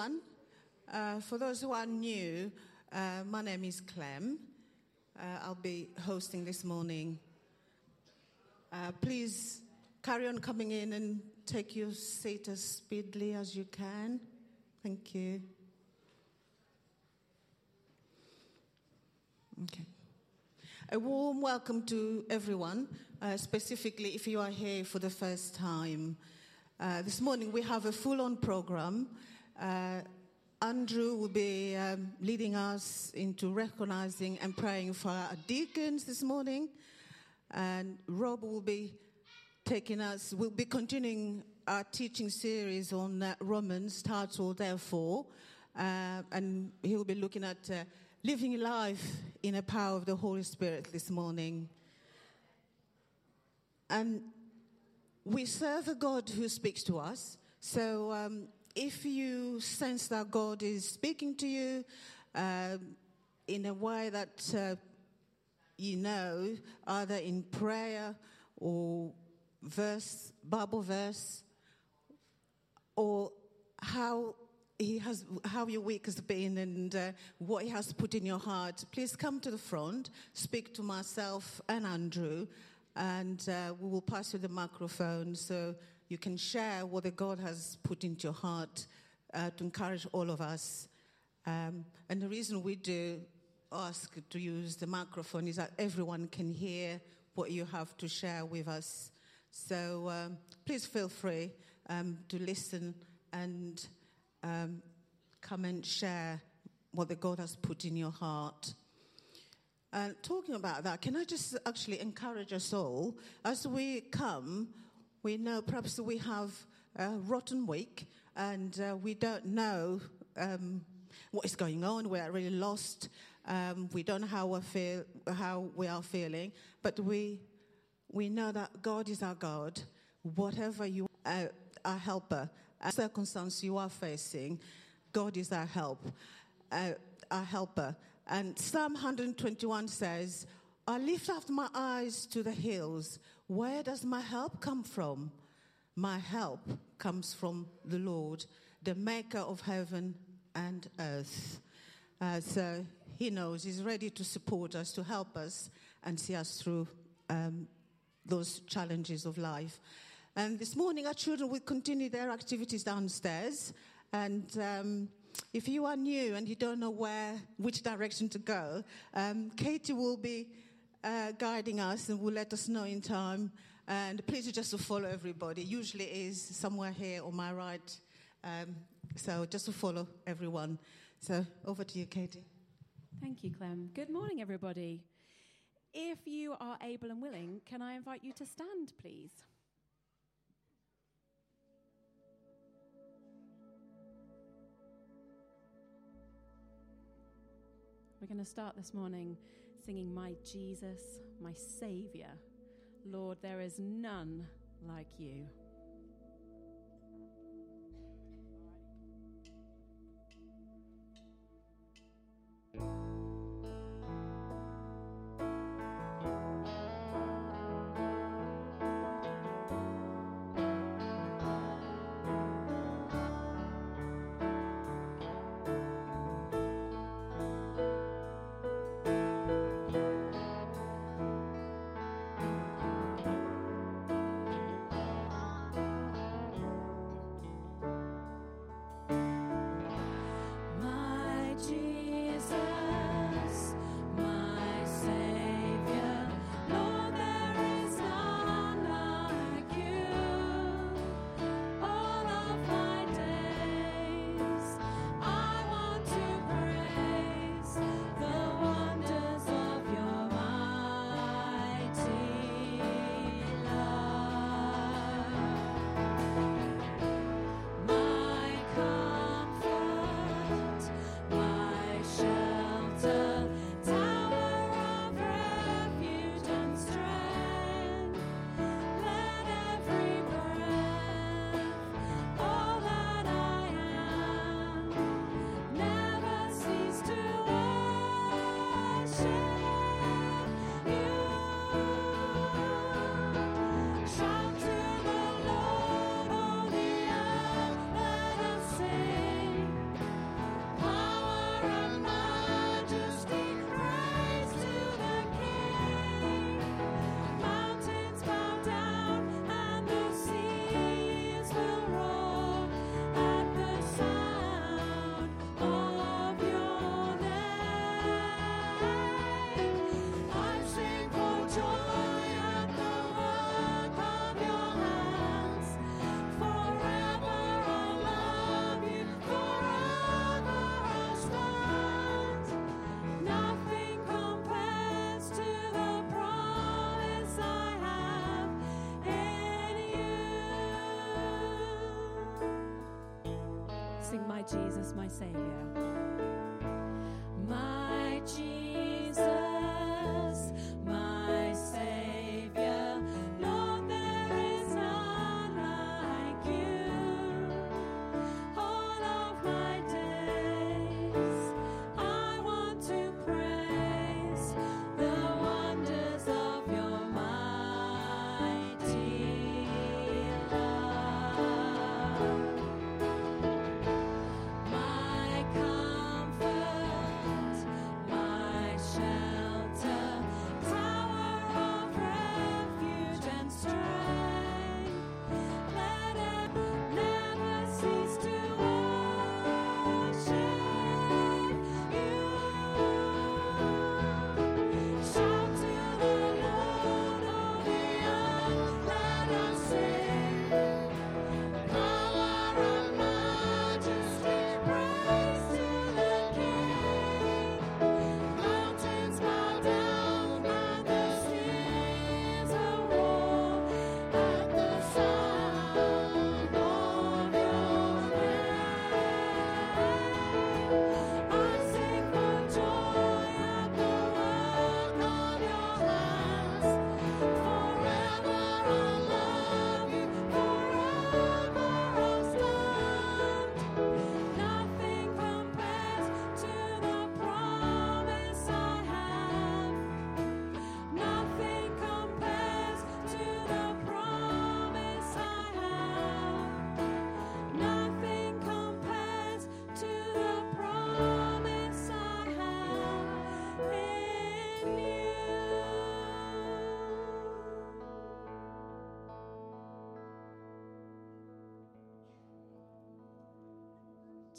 Uh, for those who are new, uh, my name is Clem. Uh, I'll be hosting this morning. Uh, please carry on coming in and take your seat as speedily as you can. Thank you. Okay. A warm welcome to everyone, uh, specifically if you are here for the first time. Uh, this morning we have a full on program. Uh, Andrew will be um, leading us into recognizing and praying for our deacons this morning. And Rob will be taking us, we'll be continuing our teaching series on uh, Romans, titled Therefore. Uh, and he'll be looking at uh, living life in the power of the Holy Spirit this morning. And we serve a God who speaks to us. So um, if you sense that God is speaking to you uh, in a way that uh, you know, either in prayer or verse, Bible verse, or how he has, how your week has been and uh, what he has put in your heart, please come to the front, speak to myself and Andrew, and uh, we will pass you the microphone. So you can share what the God has put into your heart uh, to encourage all of us. Um, and the reason we do ask to use the microphone is that everyone can hear what you have to share with us. So um, please feel free um, to listen and um, come and share what the God has put in your heart. And talking about that, can I just actually encourage us all as we come? We know perhaps we have a rotten week and uh, we don't know um, what is going on. We are really lost. Um, we don't know how we feel, how we are feeling, but we we know that God is our God. Whatever you, uh, our helper, a circumstance you are facing, God is our help, uh, our helper. And Psalm 121 says, "I lift up my eyes to the hills. Where does my help come from? My help comes from the Lord, the maker of heaven and earth. Uh, so he knows he's ready to support us, to help us, and see us through um, those challenges of life. And this morning, our children will continue their activities downstairs. And um, if you are new and you don't know where, which direction to go, um, Katie will be uh, guiding us and will let us know in time. And please just to follow everybody. Usually is somewhere here on my right. Um, so just to follow everyone. So over to you, Katie. Thank you, Clem. Good morning, everybody. If you are able and willing, can I invite you to stand, please? We're going to start this morning singing My Jesus, my Saviour. Lord, there is none like you. my Jesus, my Savior.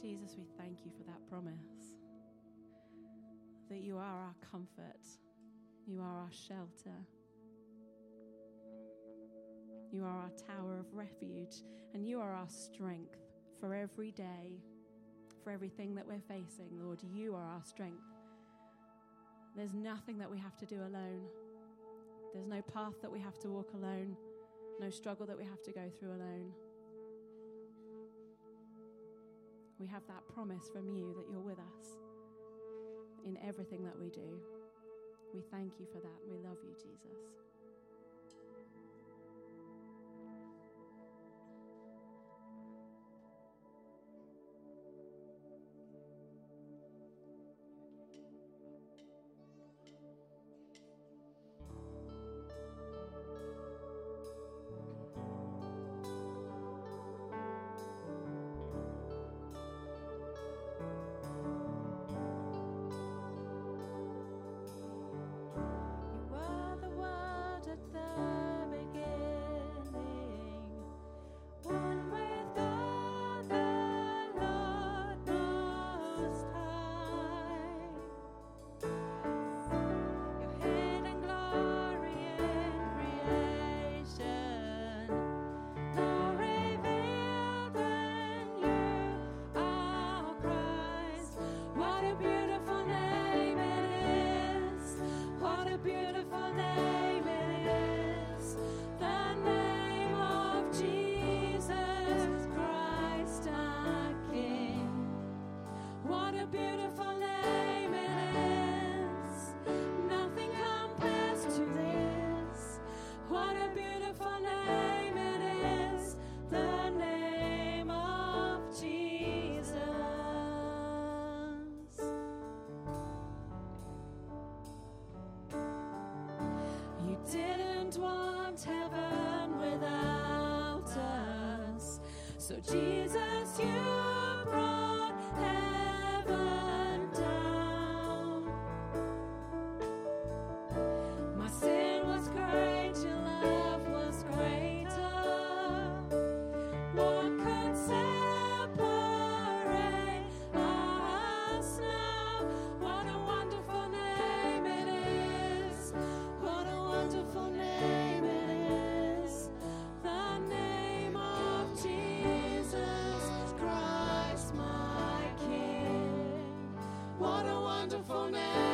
Jesus, we thank you for that promise that you are our comfort, you are our shelter, you are our tower of refuge, and you are our strength for every day, for everything that we're facing. Lord, you are our strength. There's nothing that we have to do alone, there's no path that we have to walk alone, no struggle that we have to go through alone. We have that promise from you that you're with us in everything that we do. We thank you for that. We love you, Jesus. So Jesus. wonderful.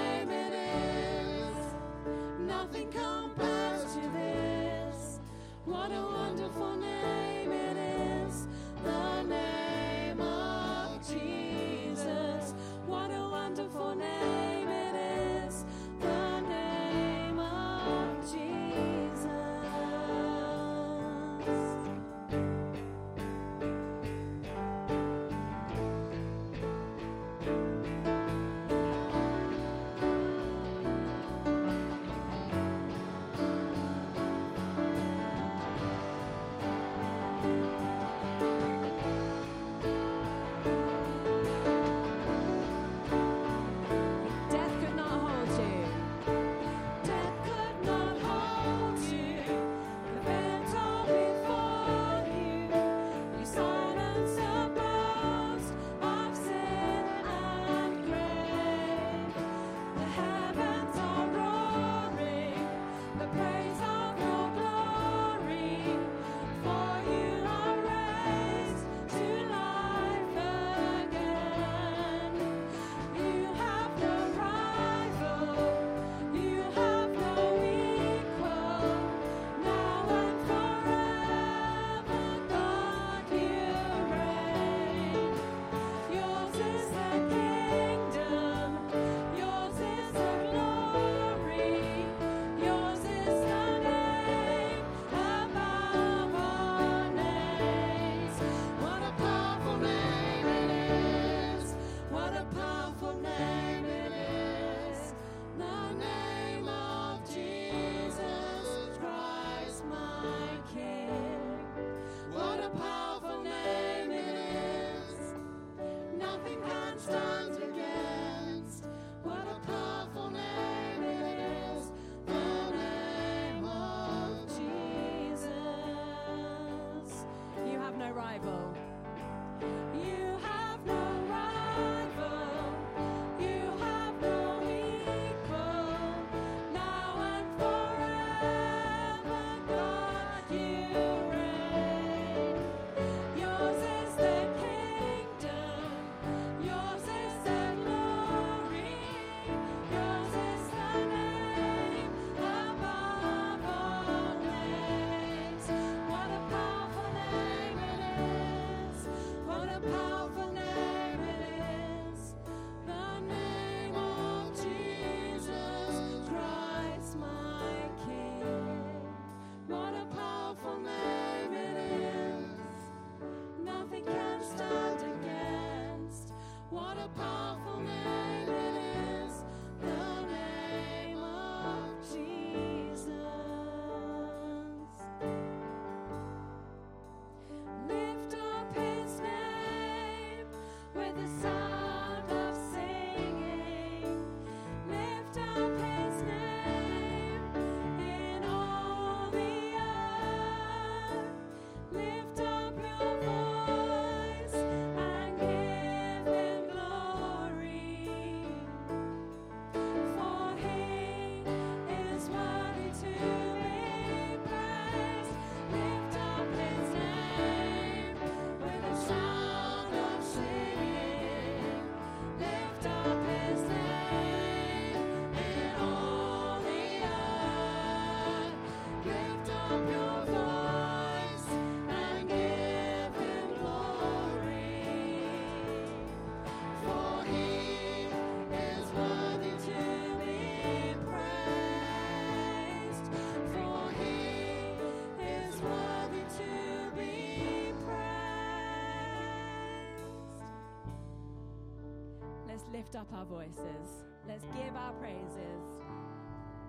Lift up our voices. Let's give our praises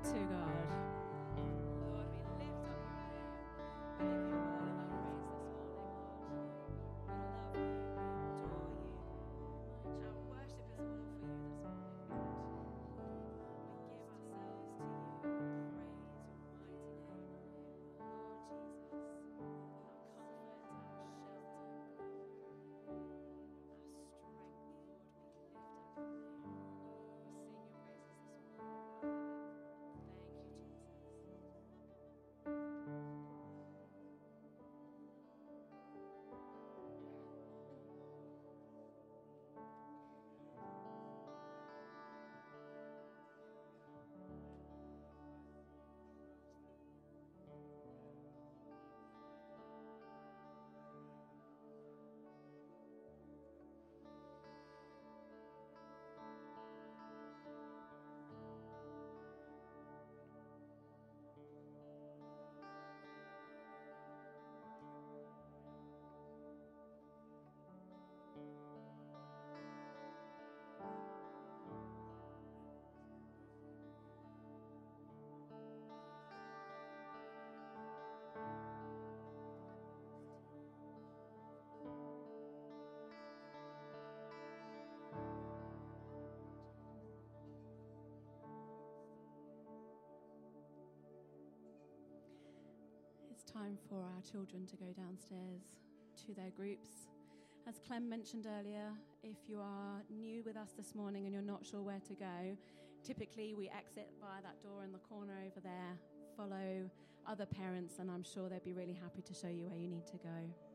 to God. Time for our children to go downstairs to their groups. As Clem mentioned earlier, if you are new with us this morning and you're not sure where to go, typically we exit via that door in the corner over there, follow other parents, and I'm sure they'd be really happy to show you where you need to go.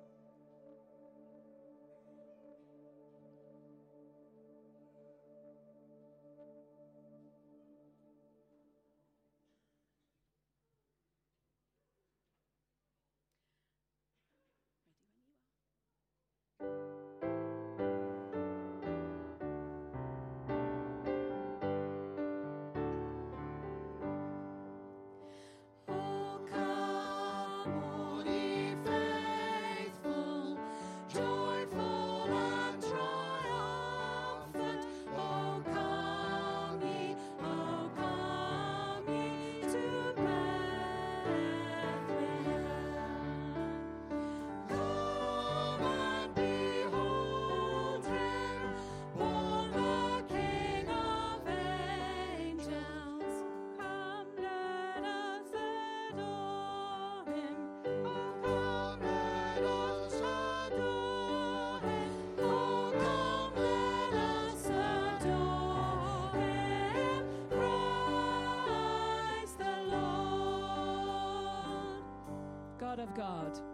Of God.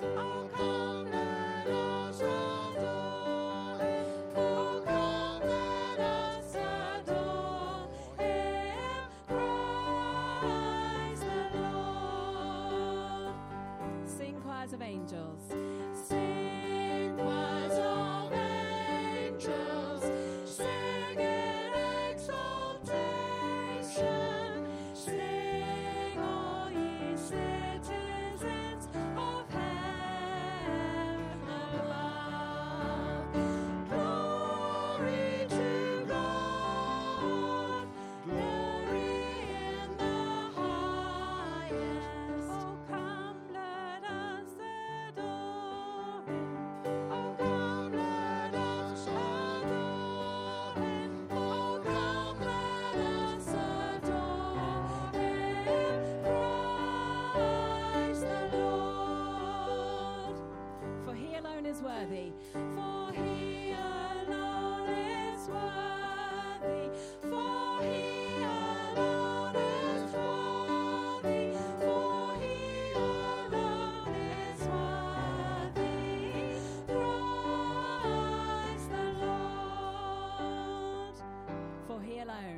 Oh, come. worthy. For he alone is worthy. For he alone is worthy. For he alone is worthy. Christ the Lord. For he alone.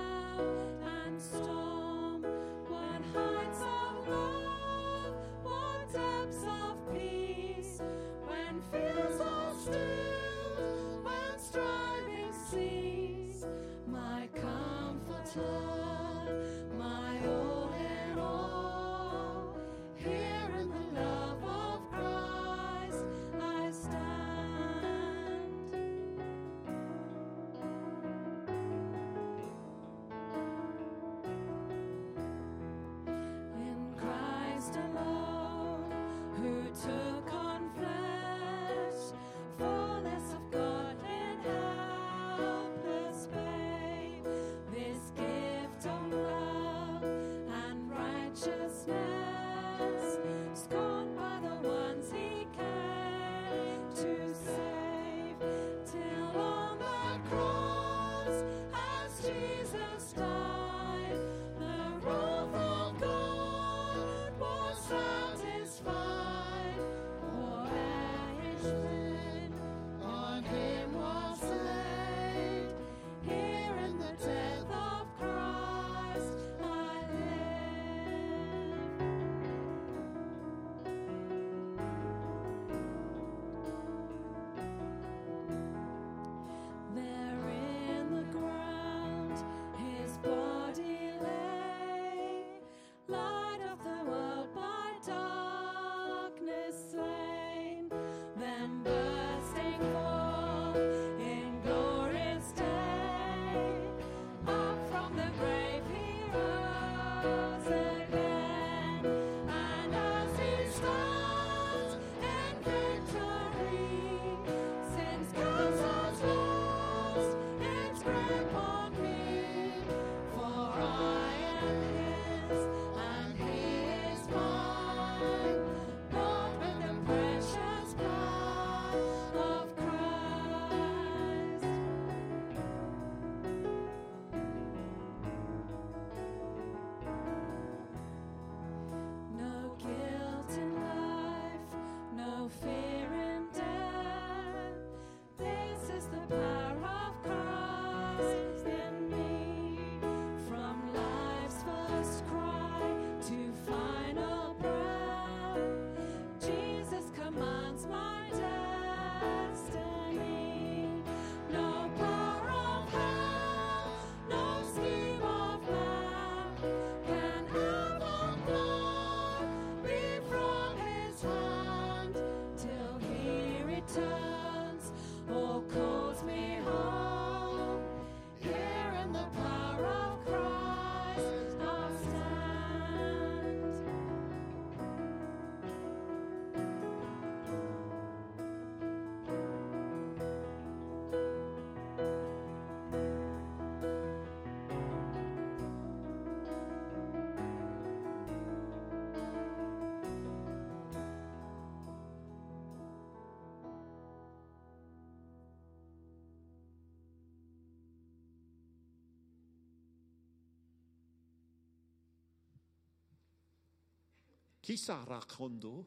Kisara kondo.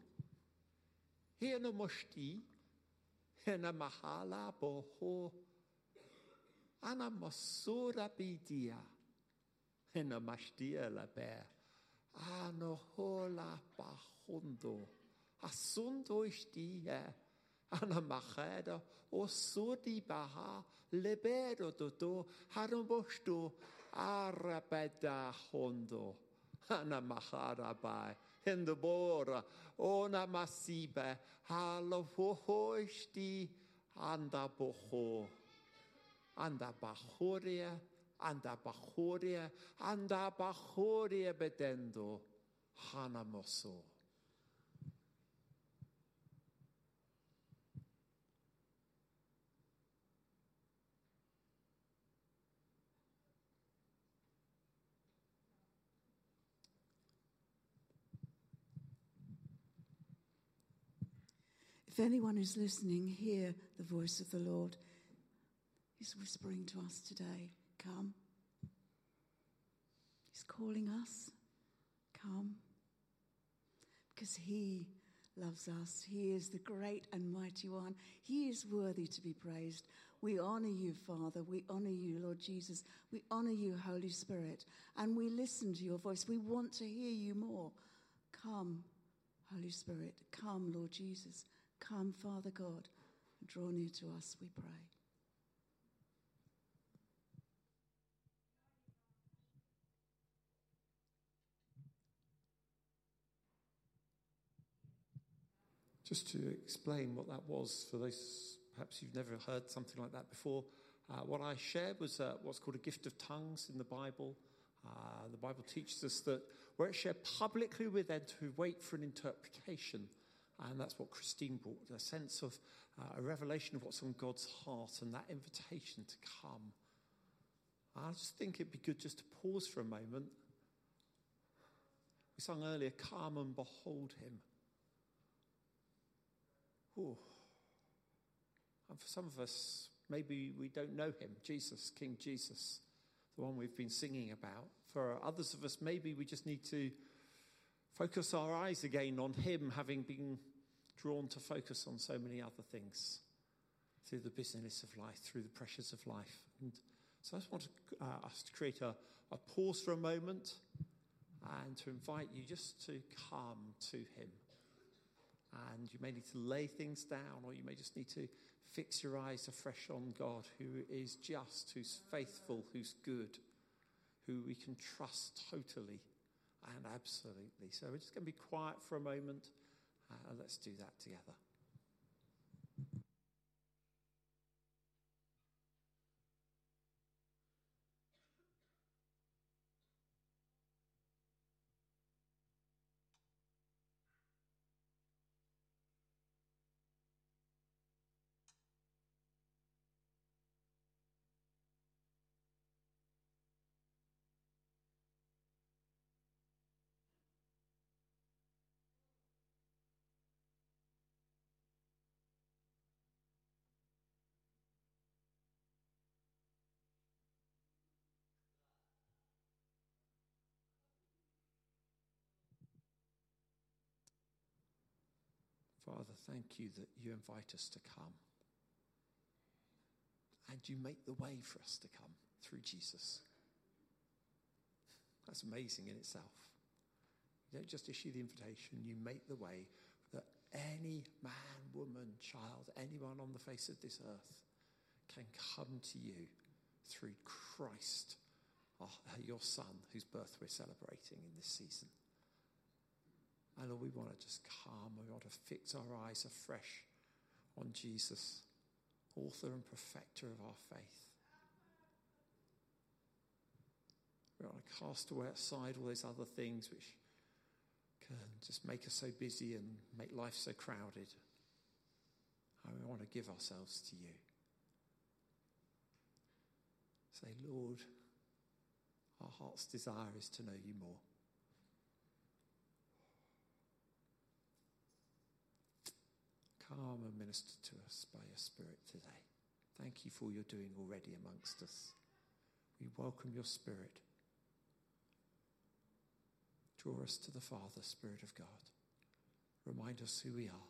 Hena moshti. Hena mahala boho. Ana masura bidia. Hena mashtia la be. Ano hola bahondo. Asundo istia. Ana macheda. O sudi baha. Lebedo dodo. Harumoshto. Arabeda hondo. Ana machara bai in de bora, ona masibe, halo hohoishti, anda boho, anda bahoria, anda bahoria, anda bahoria bedendo, hanamoso. If anyone is listening, hear the voice of the Lord. He's whispering to us today Come. He's calling us. Come. Because He loves us. He is the great and mighty one. He is worthy to be praised. We honor you, Father. We honor you, Lord Jesus. We honor you, Holy Spirit. And we listen to your voice. We want to hear you more. Come, Holy Spirit. Come, Lord Jesus. Come, Father God, draw near to us, we pray. Just to explain what that was for those perhaps you've never heard something like that before, uh, what I shared was uh, what's called a gift of tongues in the Bible. Uh, the Bible teaches us that where it's shared publicly, we're then to wait for an interpretation. And that's what Christine brought a sense of uh, a revelation of what's on God's heart and that invitation to come. I just think it'd be good just to pause for a moment. We sung earlier, Come and behold him. Ooh. And for some of us, maybe we don't know him, Jesus, King Jesus, the one we've been singing about. For others of us, maybe we just need to focus our eyes again on Him, having been drawn to focus on so many other things through the busyness of life, through the pressures of life. And so I just want to, uh, us to create a, a pause for a moment and to invite you just to come to Him. And you may need to lay things down, or you may just need to fix your eyes afresh on God, who is just, who's faithful, who's good, who we can trust totally and absolutely. So we're just going to be quiet for a moment Uh, let's do that together. Father, thank you that you invite us to come. And you make the way for us to come through Jesus. That's amazing in itself. You don't just issue the invitation, you make the way that any man, woman, child, anyone on the face of this earth can come to you through Christ, your Son, whose birth we're celebrating in this season. And Lord, we want to just come. We want to fix our eyes afresh on Jesus, author and perfecter of our faith. We want to cast away aside all those other things which can just make us so busy and make life so crowded. And we want to give ourselves to you. Say, Lord, our heart's desire is to know you more. Come and minister to us by your Spirit today. Thank you for your doing already amongst us. We welcome your Spirit. Draw us to the Father, Spirit of God. Remind us who we are.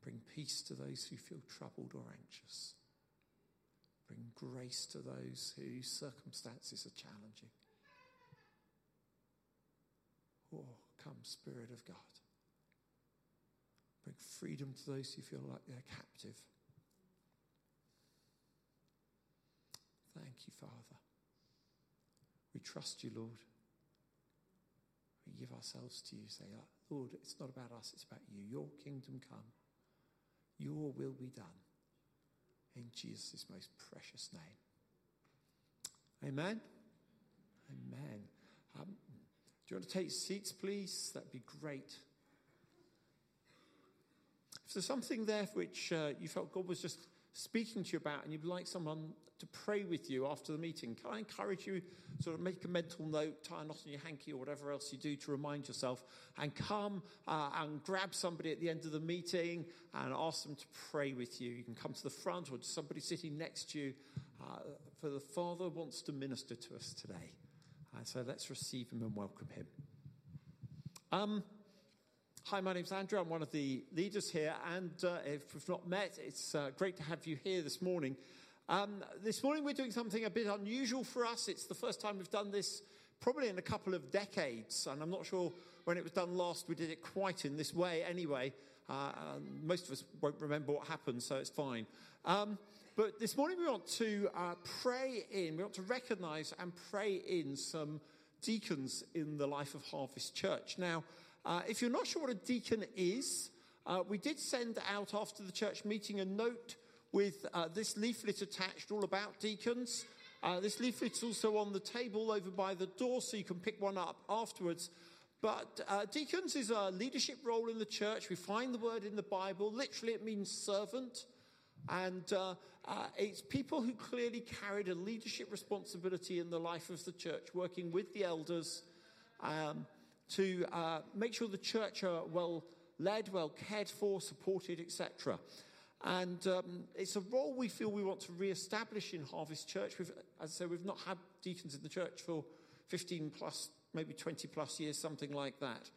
Bring peace to those who feel troubled or anxious. Bring grace to those whose circumstances are challenging. Oh, come, Spirit of God. Bring freedom to those who feel like they're captive. Thank you, Father. We trust you, Lord. We give ourselves to you. Say, Lord, it's not about us, it's about you. Your kingdom come, your will be done. In Jesus' most precious name. Amen. Amen. Um, do you want to take seats, please? That'd be great. There's something there which uh, you felt God was just speaking to you about and you'd like someone to pray with you after the meeting, can I encourage you sort of make a mental note, tie a knot on your hanky or whatever else you do to remind yourself and come uh, and grab somebody at the end of the meeting and ask them to pray with you. You can come to the front or to somebody sitting next to you uh, for the Father wants to minister to us today. And so let's receive him and welcome him. Um, Hi, my name's Andrew. I'm one of the leaders here. And uh, if we've not met, it's uh, great to have you here this morning. Um, this morning, we're doing something a bit unusual for us. It's the first time we've done this probably in a couple of decades. And I'm not sure when it was done last, we did it quite in this way anyway. Uh, most of us won't remember what happened, so it's fine. Um, but this morning, we want to uh, pray in, we want to recognize and pray in some deacons in the life of Harvest Church. Now, uh, if you're not sure what a deacon is, uh, we did send out after the church meeting a note with uh, this leaflet attached all about deacons. Uh, this leaflet's also on the table over by the door, so you can pick one up afterwards. But uh, deacons is a leadership role in the church. We find the word in the Bible. Literally, it means servant. And uh, it's people who clearly carried a leadership responsibility in the life of the church, working with the elders, um, to uh, make sure the church are well led, well cared for, supported, etc. And um, it's a role we feel we want to re-establish in Harvest Church. We've, as I say, we've not had deacons in the church for 15 plus, maybe 20 plus years, something like that.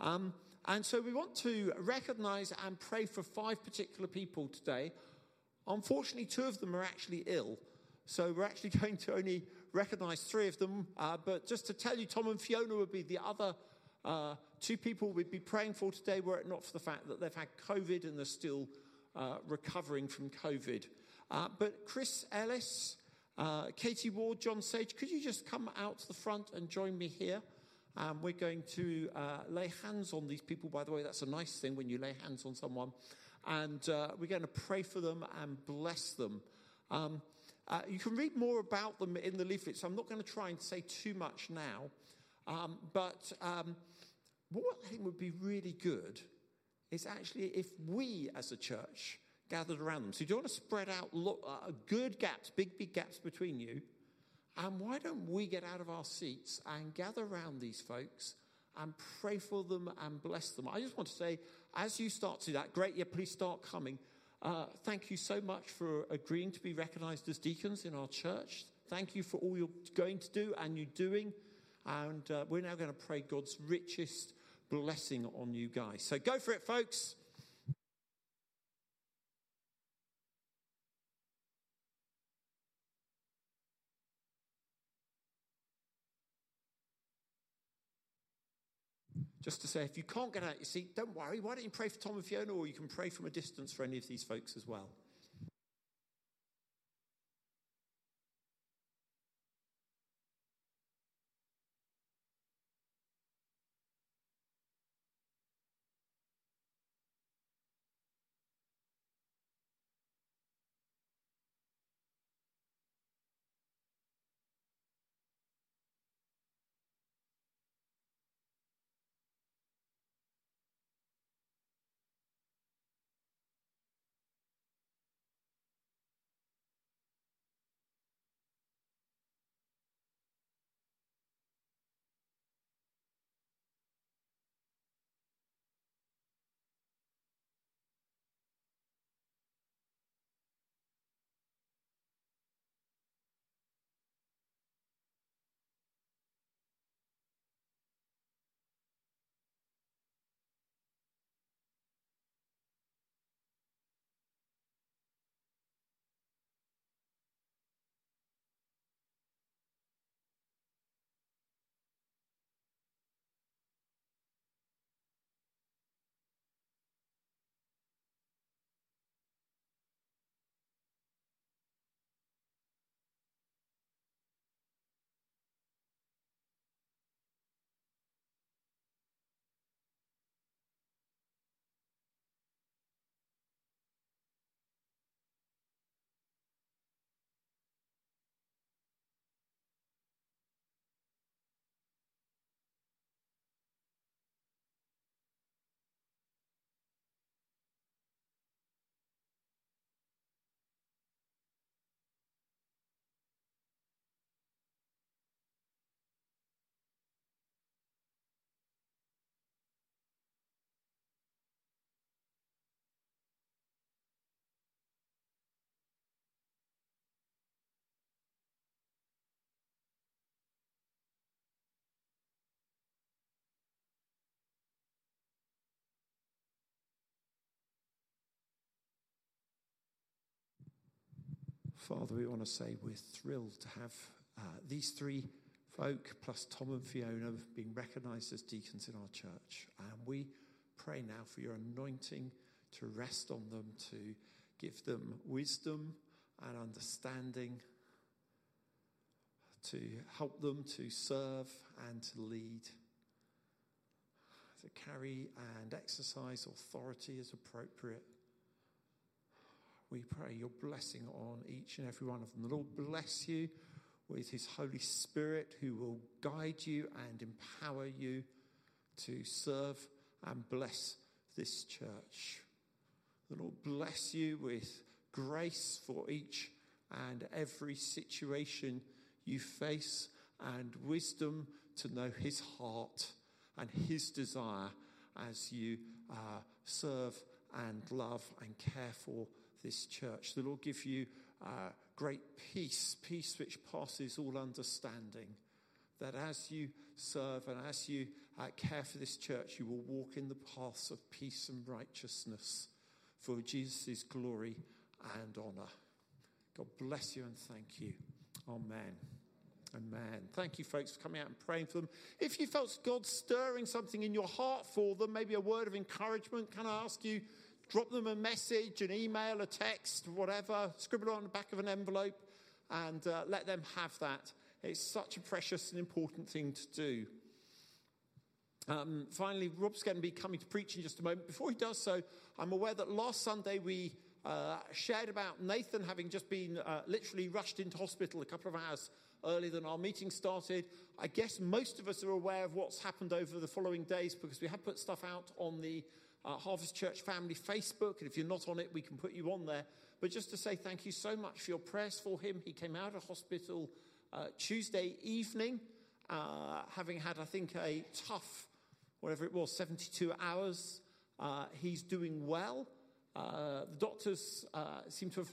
Um, and so we want to recognize and pray for five particular people today. Unfortunately, two of them are actually ill. So we're actually going to only recognize three of them. Uh, but just to tell you, Tom and Fiona would be the other uh, two people we'd be praying for today were it not for the fact that they've had COVID and they're still uh, recovering from COVID. Uh, but Chris Ellis, uh, Katie Ward, John Sage, could you just come out to the front and join me here? And we're going to uh, lay hands on these people. By the way, that's a nice thing when you lay hands on someone. And uh, we're going to pray for them and bless them. Um, you can read more about them in the leaflet, so I'm not going to try and say too much now. Um, but um, what I think would be really good is actually if we as a church gathered around them. So, do you want to spread out look, uh, good gaps, big, big gaps between you? And why don't we get out of our seats and gather around these folks and pray for them and bless them? I just want to say, as you start to do that, great, yeah, please start coming. Uh, thank you so much for agreeing to be recognized as deacons in our church. Thank you for all you're going to do and you're doing. And uh, we're now going to pray God's richest blessing on you guys. So go for it, folks. just to say, if you can't get out your seat, don't worry. Why don't you pray for Tom and Fiona, or you can pray from a distance for any of these folks as well. Father, we want to say we're thrilled to have uh, these three folk, plus Tom and Fiona, being recognized as deacons in our church. And we pray now for your anointing to rest on them, to give them wisdom and understanding, to help them to serve and to lead, to carry and exercise authority as appropriate we pray your blessing on each and every one of them. The Lord bless you with his Holy Spirit who will guide you and empower you to serve and bless this church. The Lord bless you with grace for each and every situation you face and wisdom to know his heart and his desire as you uh, serve and love and care for this church. The Lord give you uh, great peace, peace which passes all understanding. That as you serve and as you uh, care for this church, you will walk in the paths of peace and righteousness for Jesus' glory and honor. God bless you and thank you. Amen. Amen. Thank you, folks, for coming out and praying for them. If you felt God stirring something in your heart for them, maybe a word of encouragement, can I ask you drop them a message, an email, a text, whatever, scribble it on the back of an envelope, and uh, let them have that. It's such a precious and important thing to do. Um, finally, Rob's going to be coming to preach in just a moment. Before he does so, I'm aware that last Sunday we uh, shared about Nathan having just been uh, literally rushed into hospital a couple of hours earlier than our meeting started. I guess most of us are aware of what's happened over the following days because we have put stuff out on the uh, Harvest Church Family Facebook. And if you're not on it, we can put you on there. But just to say thank you so much for your prayers for him. He came out of hospital uh, Tuesday evening, uh, having had, I think, a tough, whatever it was, 72 hours. Uh, he's doing well. Uh, the doctors uh, seem to have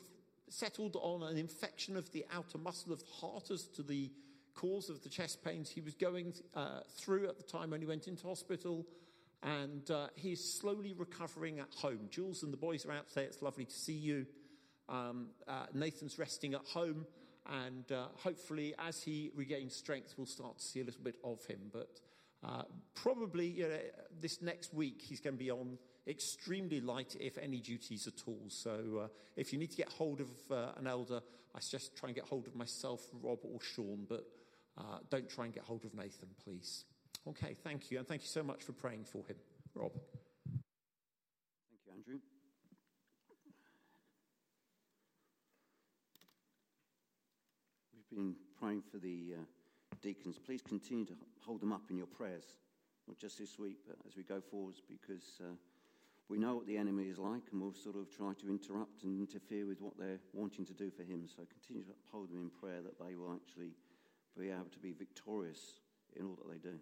settled on an infection of the outer muscle of the heart as to the cause of the chest pains he was going uh, through at the time when he went into hospital. And uh, he's slowly recovering at home. Jules and the boys are out there. It's lovely to see you. Um, uh, Nathan's resting at home. And uh, hopefully, as he regains strength, we'll start to see a little bit of him. But uh, probably you know, this next week, he's going to be on extremely light, if any, duties at all. So uh, if you need to get hold of uh, an elder, I suggest try and get hold of myself, Rob, or Sean, but don't try and get hold of Nathan, please. Okay, thank you. And thank you so much for praying for him, Rob. Thank you, Andrew. We've been praying for the uh, deacons. Please continue to hold them up in your prayers, not just this week, but as we go forwards, because uh, we know what the enemy is like, and we'll sort of try to interrupt and interfere with what they're wanting to do for him. So continue to hold them in prayer that they will actually be able to be victorious in all that they do.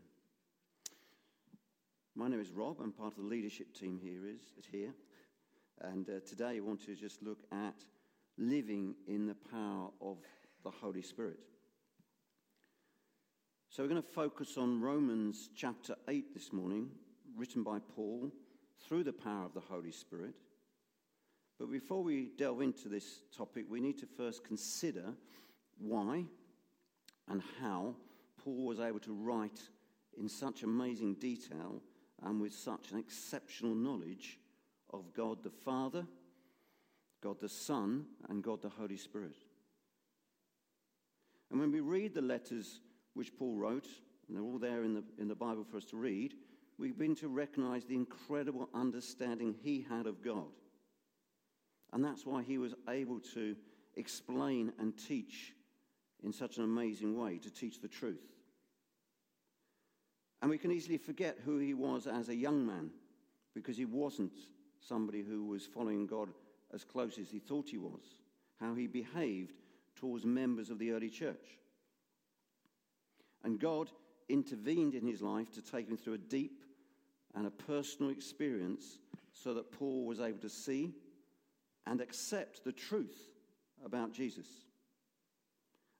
My name is Rob. I'm part of the leadership team here. Is, here, and uh, today I want to just look at living in the power of the Holy Spirit. So we're going to focus on Romans chapter 8 this morning, written by Paul through the power of the Holy Spirit. But before we delve into this topic, we need to first consider why and how Paul was able to write in such amazing detail and with such an exceptional knowledge of God the Father, God the Son, and God the Holy Spirit. And when we read the letters which Paul wrote, and they're all there in the, in the Bible for us to read, we begin to recognize the incredible understanding he had of God. And that's why he was able to explain and teach in such an amazing way, to teach the truth. And we can easily forget who he was as a young man because he wasn't somebody who was following God as close as he thought he was, how he behaved towards members of the early church. And God intervened in his life to take him through a deep and a personal experience so that Paul was able to see and accept the truth about Jesus.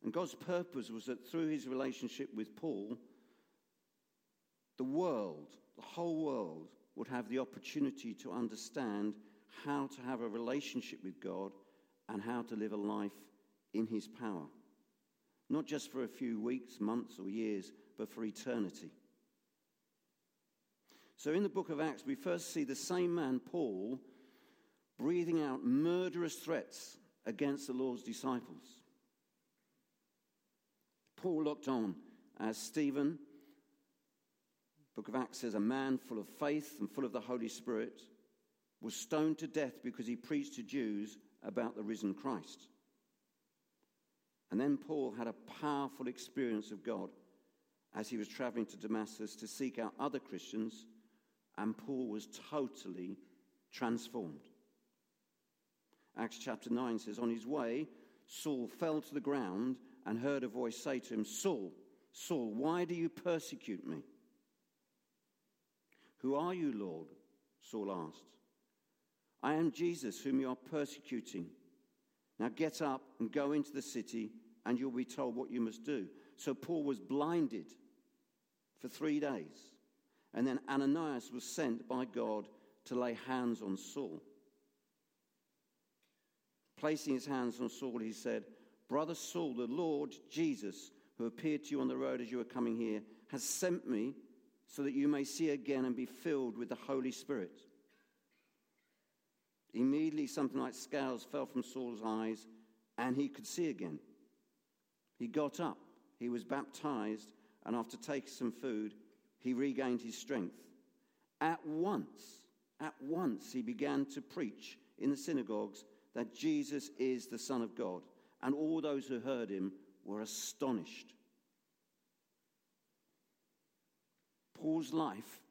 And God's purpose was that through his relationship with Paul, the world, the whole world, would have the opportunity to understand how to have a relationship with God and how to live a life in his power. Not just for a few weeks, months, or years, but for eternity. So in the book of Acts, we first see the same man, Paul, breathing out murderous threats against the Lord's disciples. Paul looked on as Stephen, book of Acts says, a man full of faith and full of the Holy Spirit, was stoned to death because he preached to Jews about the risen Christ. And then Paul had a powerful experience of God as he was traveling to Damascus to seek out other Christians and Paul was totally transformed. Acts chapter 9 says, On his way, Saul fell to the ground and heard a voice say to him, Saul, Saul, why do you persecute me? Who are you, Lord? Saul asked. I am Jesus, whom you are persecuting. Now get up and go into the city, and you'll be told what you must do. So Paul was blinded for three days. And then Ananias was sent by God to lay hands on Saul. Placing his hands on Saul, he said, Brother Saul, the Lord Jesus, who appeared to you on the road as you were coming here, has sent me so that you may see again and be filled with the Holy Spirit. Immediately, something like scales fell from Saul's eyes, and he could see again. He got up, he was baptized, and after taking some food, he regained his strength. At once, at once, he began to preach in the synagogues that Jesus is the Son of God, and all those who heard him were astonished. Paul's life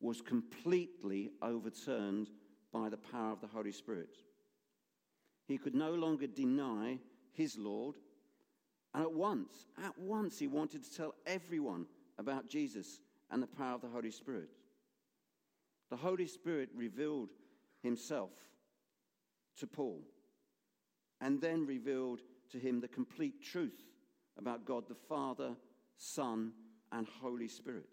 was completely overturned by the power of the Holy Spirit. He could no longer deny his Lord, and at once, at once, he wanted to tell everyone about Jesus and the power of the Holy Spirit. The Holy Spirit revealed himself to Paul and then revealed to him the complete truth about God the Father, Son, and Holy Spirit.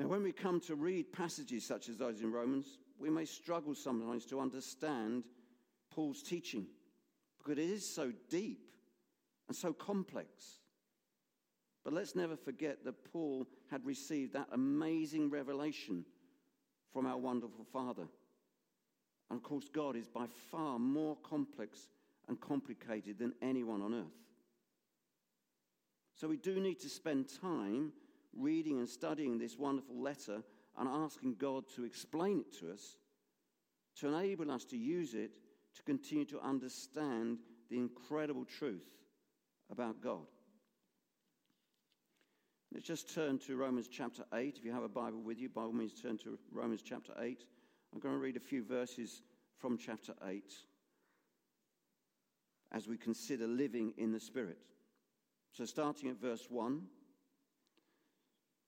Now, when we come to read passages such as those in Romans, we may struggle sometimes to understand Paul's teaching because it is so deep and so complex. But let's never forget that Paul had received that amazing revelation from our wonderful Father. And of course, God is by far more complex and complicated than anyone on earth. So we do need to spend time reading and studying this wonderful letter and asking God to explain it to us, to enable us to use it to continue to understand the incredible truth about God. Let's just turn to Romans chapter 8. If you have a Bible with you, by all means turn to Romans chapter 8. I'm going to read a few verses from chapter 8 as we consider living in the Spirit. So, starting at verse 1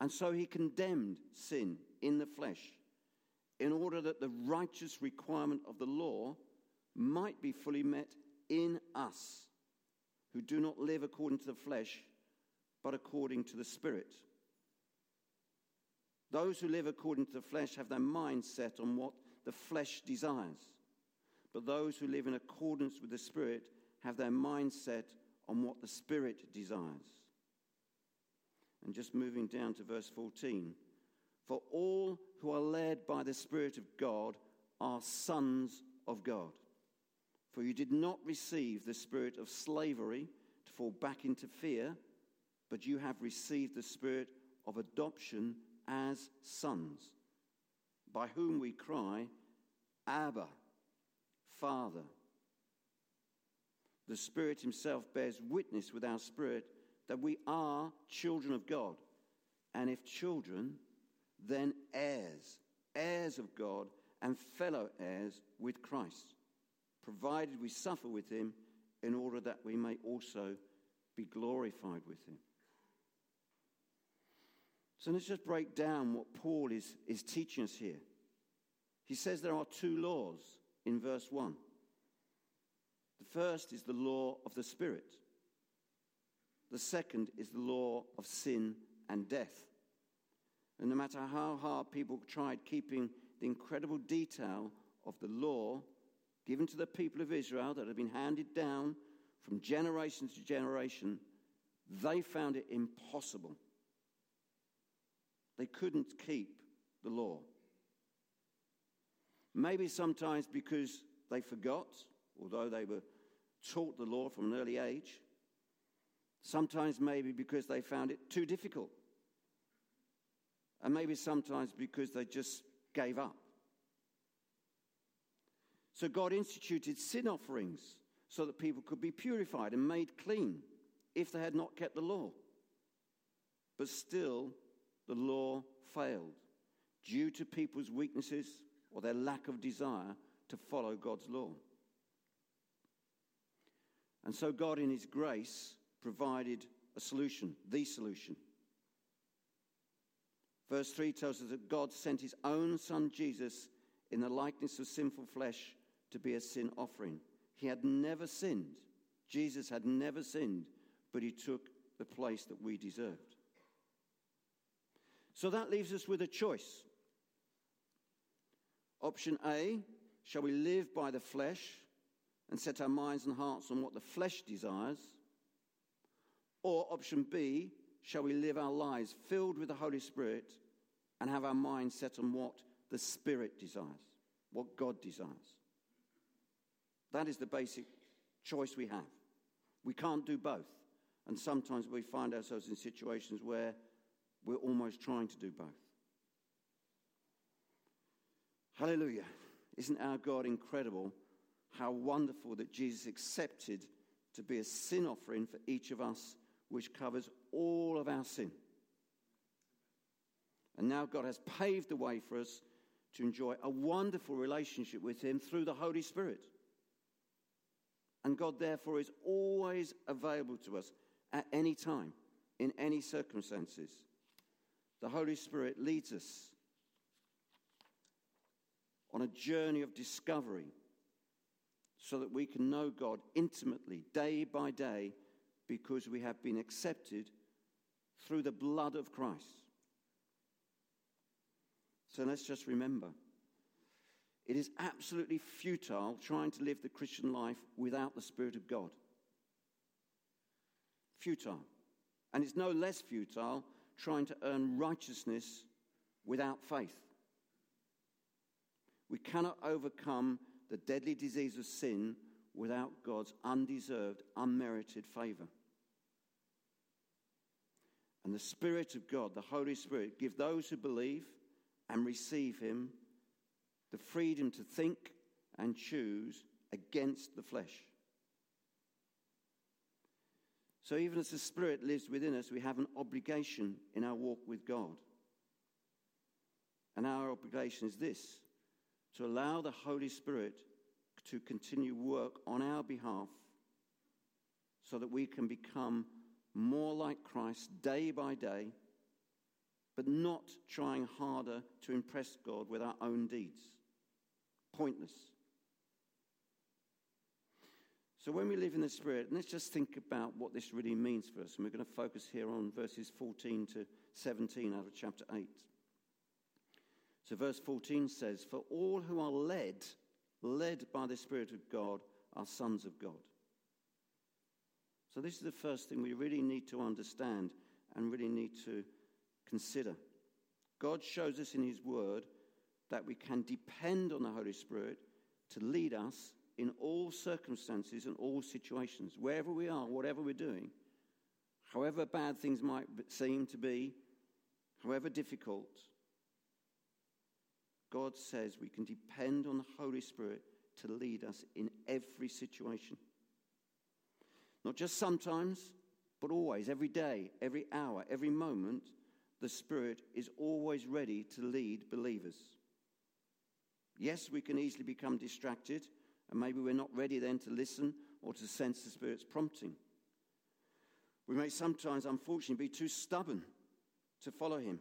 And so he condemned sin in the flesh in order that the righteous requirement of the law might be fully met in us who do not live according to the flesh, but according to the Spirit. Those who live according to the flesh have their mind set on what the flesh desires, but those who live in accordance with the Spirit have their mind set on what the Spirit desires. And just moving down to verse 14 For all who are led by the Spirit of God are sons of God. For you did not receive the spirit of slavery to fall back into fear, but you have received the spirit of adoption as sons, by whom we cry, Abba, Father. The Spirit Himself bears witness with our spirit that we are children of God. And if children, then heirs, heirs of God, and fellow heirs with Christ provided we suffer with him in order that we may also be glorified with him. So let's just break down what Paul is, is teaching us here. He says there are two laws in verse 1. The first is the law of the Spirit, the second is the law of sin and death. And no matter how hard people tried keeping the incredible detail of the law given to the people of Israel that had been handed down from generation to generation, they found it impossible. They couldn't keep the law. Maybe sometimes because they forgot, although they were taught the law from an early age. Sometimes maybe because they found it too difficult. And maybe sometimes because they just gave up. So God instituted sin offerings so that people could be purified and made clean if they had not kept the law. But still, the law failed due to people's weaknesses or their lack of desire to follow God's law. And so, God, in His grace, provided a solution, the solution. Verse 3 tells us that God sent His own Son Jesus in the likeness of sinful flesh to be a sin offering. He had never sinned. Jesus had never sinned, but he took the place that we deserved. So that leaves us with a choice. Option A shall we live by the flesh and set our minds and hearts on what the flesh desires? Or option B, shall we live our lives filled with the Holy Spirit and have our minds set on what the Spirit desires, what God desires? That is the basic choice we have. We can't do both. And sometimes we find ourselves in situations where we're almost trying to do both. Hallelujah. Isn't our God incredible? How wonderful that Jesus accepted to be a sin offering for each of us, which covers all of our sin. And now God has paved the way for us to enjoy a wonderful relationship with Him through the Holy Spirit. And God, therefore, is always available to us at any time, in any circumstances. The Holy Spirit leads us on a journey of discovery so that we can know God intimately, day by day, because we have been accepted through the blood of Christ. So let's just remember it is absolutely futile trying to live the Christian life without the Spirit of God. Futile. And it's no less futile trying to earn righteousness without faith. We cannot overcome the deadly disease of sin without God's undeserved, unmerited favor. And the Spirit of God, the Holy Spirit, give those who believe and receive Him the freedom to think and choose against the flesh. So, even as the Spirit lives within us, we have an obligation in our walk with God. And our obligation is this to allow the Holy Spirit to continue work on our behalf so that we can become more like Christ day by day, but not trying harder to impress God with our own deeds. Pointless. So, when we live in the Spirit, let's just think about what this really means for us. And we're going to focus here on verses 14 to 17 out of chapter 8. So, verse 14 says, For all who are led, led by the Spirit of God, are sons of God. So, this is the first thing we really need to understand and really need to consider. God shows us in His Word that we can depend on the Holy Spirit to lead us in all circumstances and all situations, wherever we are, whatever we're doing, however bad things might seem to be, however difficult. God says we can depend on the Holy Spirit to lead us in every situation. Not just sometimes, but always, every day, every hour, every moment, the Spirit is always ready to lead believers. Yes, we can easily become distracted, and maybe we're not ready then to listen or to sense the Spirit's prompting. We may sometimes, unfortunately, be too stubborn to follow Him,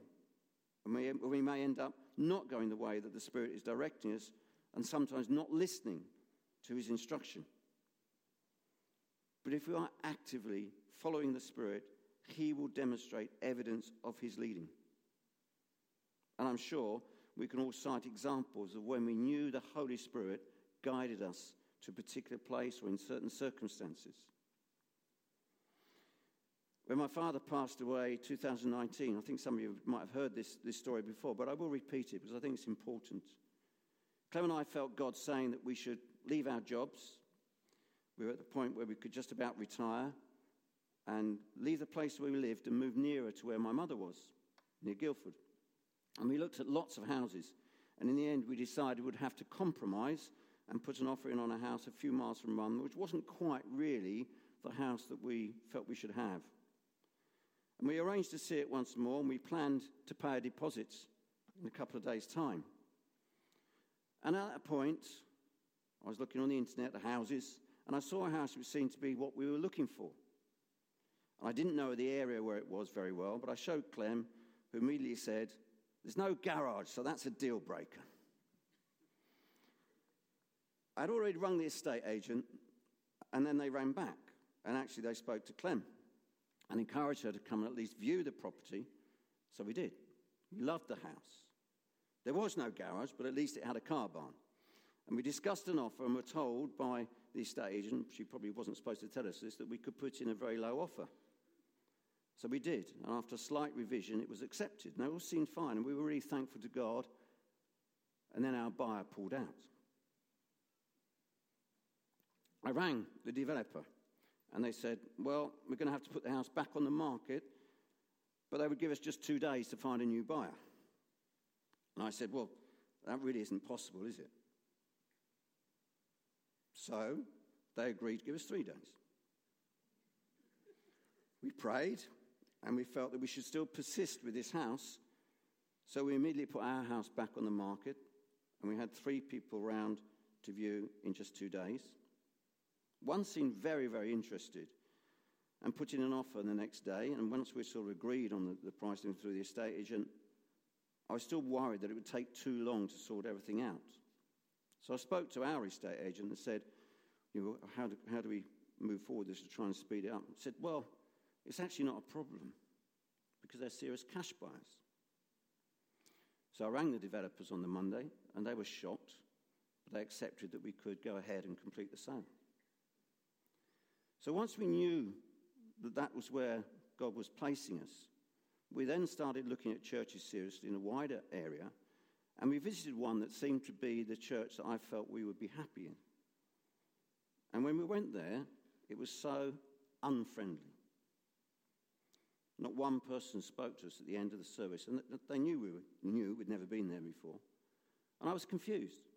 and we, we may end up not going the way that the Spirit is directing us, and sometimes not listening to His instruction. But if we are actively following the Spirit, He will demonstrate evidence of His leading. And I'm sure we can all cite examples of when we knew the Holy Spirit guided us to a particular place or in certain circumstances. When my father passed away 2019, I think some of you might have heard this, this story before, but I will repeat it because I think it's important. Clem and I felt God saying that we should leave our jobs. We were at the point where we could just about retire and leave the place where we lived and move nearer to where my mother was, near Guildford. And we looked at lots of houses. And in the end, we decided we'd have to compromise and put an offer in on a house a few miles from Run, which wasn't quite really the house that we felt we should have. And we arranged to see it once more, and we planned to pay a deposit in a couple of days' time. And at that point, I was looking on the internet, the houses, and I saw a house which seemed to be what we were looking for. And I didn't know the area where it was very well, but I showed Clem, who immediately said, There's no garage, so that's a deal breaker. I'd already rung the estate agent, and then they rang back. And actually, they spoke to Clem and encouraged her to come and at least view the property. So we did. We loved the house. There was no garage, but at least it had a car barn. And we discussed an offer and were told by the estate agent, she probably wasn't supposed to tell us this, that we could put in a very low offer. So we did. And after a slight revision, it was accepted. And it all seemed fine. And we were really thankful to God. And then our buyer pulled out. I rang the developer and they said, Well, we're going to have to put the house back on the market, but they would give us just two days to find a new buyer. And I said, Well, that really isn't possible, is it? So they agreed to give us three days. We prayed and we felt that we should still persist with this house. So we immediately put our house back on the market and we had three people round to view in just two days. One seemed very, very interested and put in an offer the next day. And once we sort of agreed on the, the pricing through the estate agent, I was still worried that it would take too long to sort everything out. So I spoke to our estate agent and said, you know, how do, how do we move forward this to try and speed it up? He said, well, it's actually not a problem because they're serious cash buyers. So I rang the developers on the Monday and they were shocked, but they accepted that we could go ahead and complete the sale. So once we knew that that was where God was placing us, we then started looking at churches seriously in a wider area, and we visited one that seemed to be the church that I felt we would be happy in. And when we went there, it was so unfriendly. Not one person spoke to us at the end of the service, and they knew we were, knew we'd never been there before. And I was confused.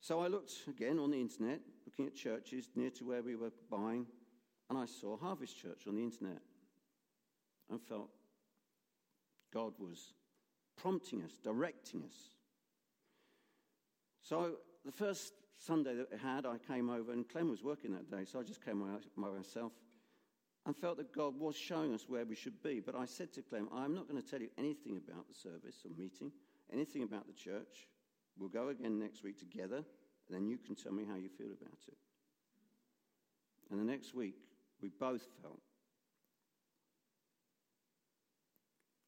So I looked again on the internet, looking at churches near to where we were buying, and I saw Harvest Church on the internet and felt God was prompting us, directing us. So the first Sunday that we had, I came over, and Clem was working that day, so I just came by myself and felt that God was showing us where we should be. But I said to Clem, I'm not going to tell you anything about the service or meeting, anything about the church. We'll go again next week together, and then you can tell me how you feel about it. And the next week, we both felt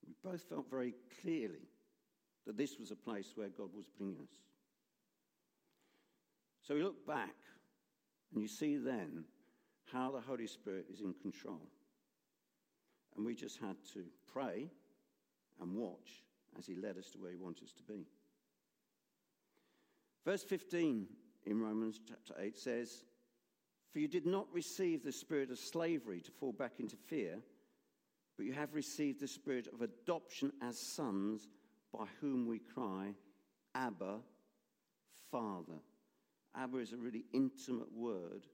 we both felt very clearly that this was a place where God was bringing us. So we look back, and you see then how the Holy Spirit is in control. And we just had to pray and watch as He led us to where He wants us to be. Verse 15 in Romans chapter 8 says, For you did not receive the spirit of slavery to fall back into fear, but you have received the spirit of adoption as sons, by whom we cry, Abba, Father. Abba is a really intimate word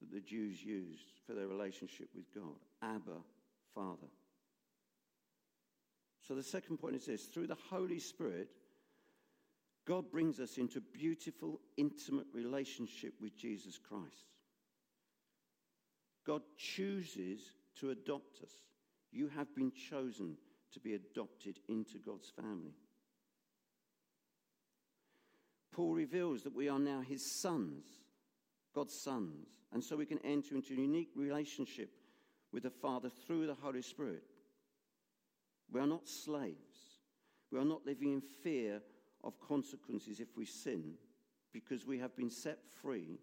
that the Jews used for their relationship with God Abba, Father. So the second point is this through the Holy Spirit, God brings us into beautiful, intimate relationship with Jesus Christ. God chooses to adopt us. You have been chosen to be adopted into God's family. Paul reveals that we are now his sons, God's sons, and so we can enter into a unique relationship with the Father through the Holy Spirit. We are not slaves. We are not living in fear of consequences if we sin because we have been set free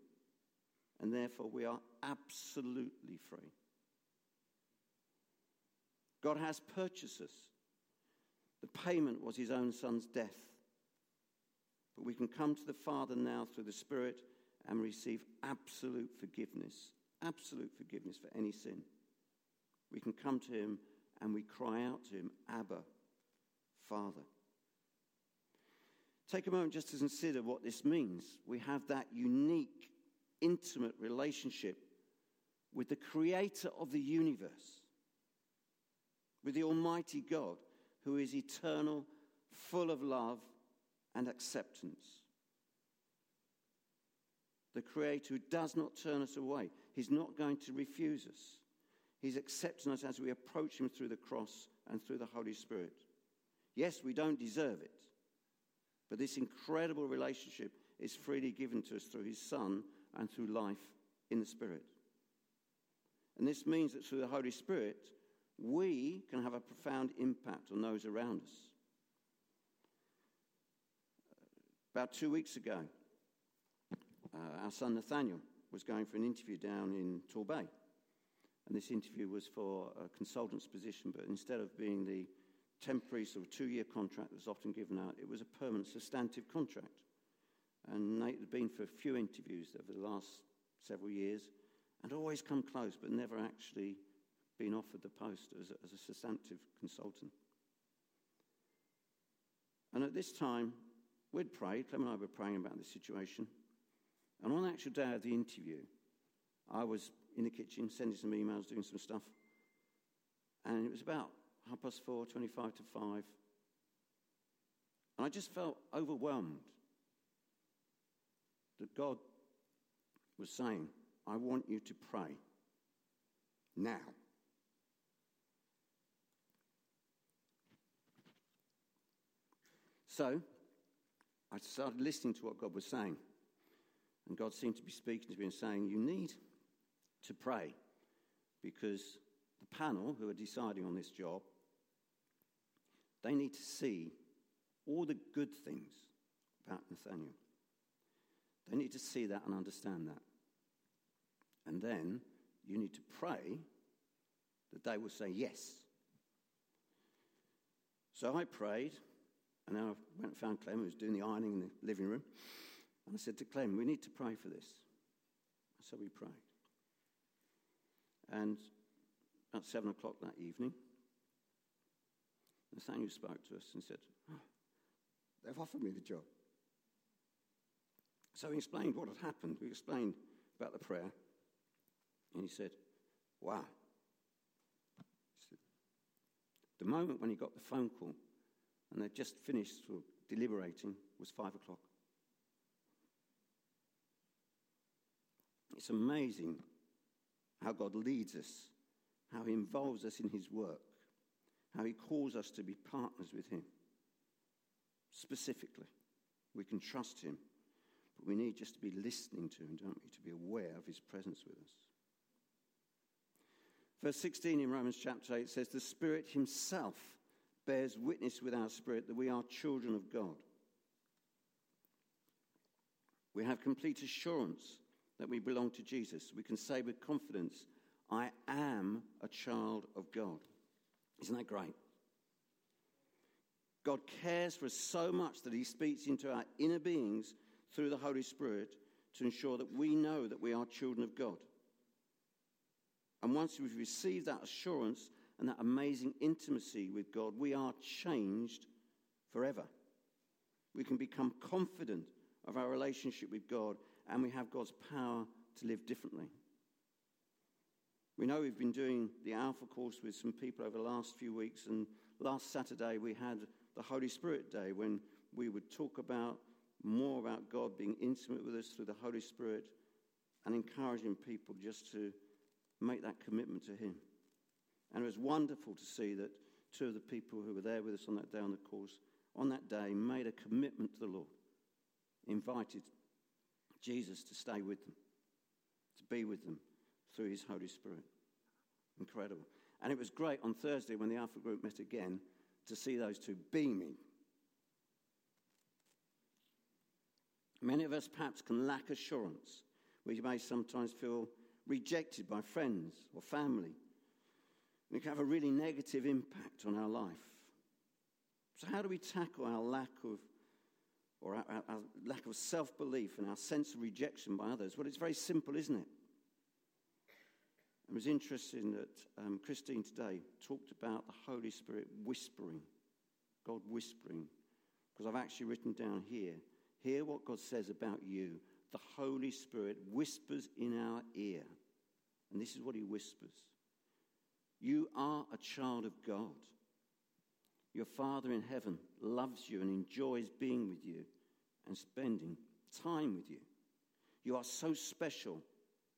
and therefore we are absolutely free. God has purchased us. The payment was his own son's death. But we can come to the Father now through the Spirit and receive absolute forgiveness, absolute forgiveness for any sin. We can come to Him and we cry out to Him, Abba, Father. Take a moment just to consider what this means. We have that unique, intimate relationship with the Creator of the universe, with the Almighty God, who is eternal, full of love and acceptance the Creator who does not turn us away. He's not going to refuse us. He's accepting us as we approach Him through the cross and through the Holy Spirit. Yes, we don't deserve it, but this incredible relationship is freely given to us through His Son and through life in the Spirit. And this means that through the Holy Spirit, we can have a profound impact on those around us. About two weeks ago, uh, our son Nathaniel was going for an interview down in Torbay. And this interview was for a consultant's position, but instead of being the temporary sort of two year contract that was often given out, it was a permanent substantive contract. And Nate had been for a few interviews over the last several years and always come close, but never actually been offered the post as a, as a substantive consultant. And at this time, we'd prayed, Clem and I were praying about the situation. And on the actual day of the interview, I was in the kitchen sending some emails, doing some stuff. And it was about half past four, 25 to five. And I just felt overwhelmed that God was saying, I want you to pray now. So I started listening to what God was saying. And God seemed to be speaking to me and saying, You need to pray because the panel who are deciding on this job, they need to see all the good things about Nathaniel. They need to see that and understand that. And then you need to pray that they will say yes. So I prayed, and then I went and found Clem, who was doing the ironing in the living room. And I said to Clem, We need to pray for this. So we prayed. And about seven o'clock that evening, Nathaniel spoke to us and said, oh, They've offered me the job. So he explained what had happened. We explained about the prayer. And he said, Wow. He said, the moment when he got the phone call and they'd just finished sort of deliberating was five o'clock. It's amazing how God leads us, how He involves us in His work, how He calls us to be partners with Him. Specifically, we can trust Him, but we need just to be listening to Him, don't we, to be aware of His presence with us. Verse 16 in Romans chapter 8 says, The Spirit Himself bears witness with our spirit that we are children of God. We have complete assurance that we belong to Jesus. We can say with confidence, I am a child of God. Isn't that great? God cares for us so much that He speaks into our inner beings through the Holy Spirit to ensure that we know that we are children of God. And once we've received that assurance and that amazing intimacy with God, we are changed forever. We can become confident of our relationship with God and we have God's power to live differently. We know we've been doing the Alpha course with some people over the last few weeks, and last Saturday we had the Holy Spirit Day when we would talk about more about God being intimate with us through the Holy Spirit and encouraging people just to make that commitment to Him. And it was wonderful to see that two of the people who were there with us on that day on the course, on that day, made a commitment to the Lord, invited Jesus to stay with them, to be with them through his Holy Spirit. Incredible. And it was great on Thursday when the Alpha Group met again to see those two beaming. Many of us perhaps can lack assurance. We may sometimes feel rejected by friends or family. And It can have a really negative impact on our life. So, how do we tackle our lack of or our, our, our lack of self belief and our sense of rejection by others? Well, it's very simple, isn't it? It was interesting that um, Christine today talked about the Holy Spirit whispering, God whispering, because I've actually written down here hear what God says about you. The Holy Spirit whispers in our ear. And this is what he whispers You are a child of God. Your Father in heaven loves you and enjoys being with you and spending time with you. You are so special,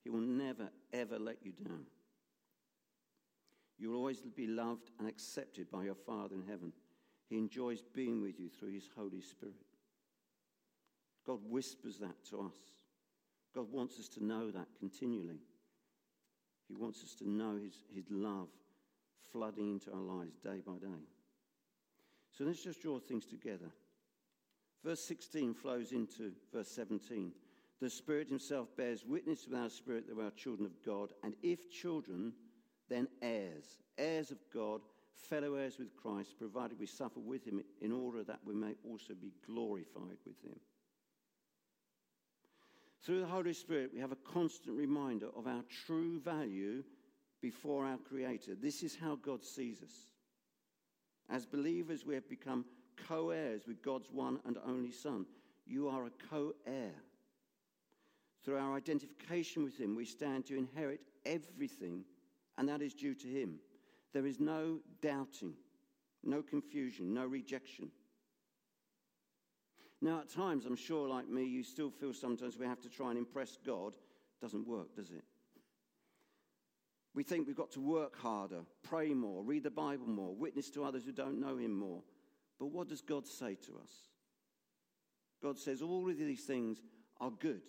He will never, ever let you down. You will always be loved and accepted by your Father in heaven. He enjoys being with you through His Holy Spirit. God whispers that to us. God wants us to know that continually. He wants us to know His, his love flooding into our lives day by day. So let's just draw things together. Verse 16 flows into verse 17. The Spirit Himself bears witness with our spirit that we are children of God, and if children, then heirs, heirs of God, fellow heirs with Christ, provided we suffer with Him in order that we may also be glorified with Him. Through the Holy Spirit, we have a constant reminder of our true value before our Creator. This is how God sees us. As believers, we have become co heirs with God's one and only Son. You are a co heir. Through our identification with Him, we stand to inherit everything, and that is due to Him. There is no doubting, no confusion, no rejection. Now, at times, I'm sure, like me, you still feel sometimes we have to try and impress God. Doesn't work, does it? We think we've got to work harder, pray more, read the Bible more, witness to others who don't know Him more. But what does God say to us? God says all of these things are good.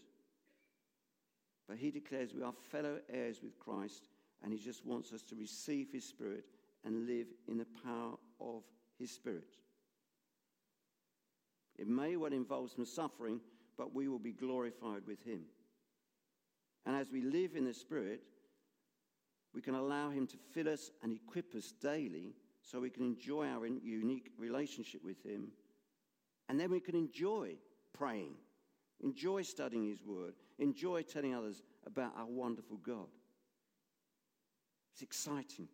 But He declares we are fellow heirs with Christ, and He just wants us to receive His Spirit and live in the power of His Spirit. It may well involve some suffering, but we will be glorified with Him. And as we live in the Spirit, we can allow Him to fill us and equip us daily so we can enjoy our unique relationship with Him. And then we can enjoy praying, enjoy studying His Word, enjoy telling others about our wonderful God. It's exciting.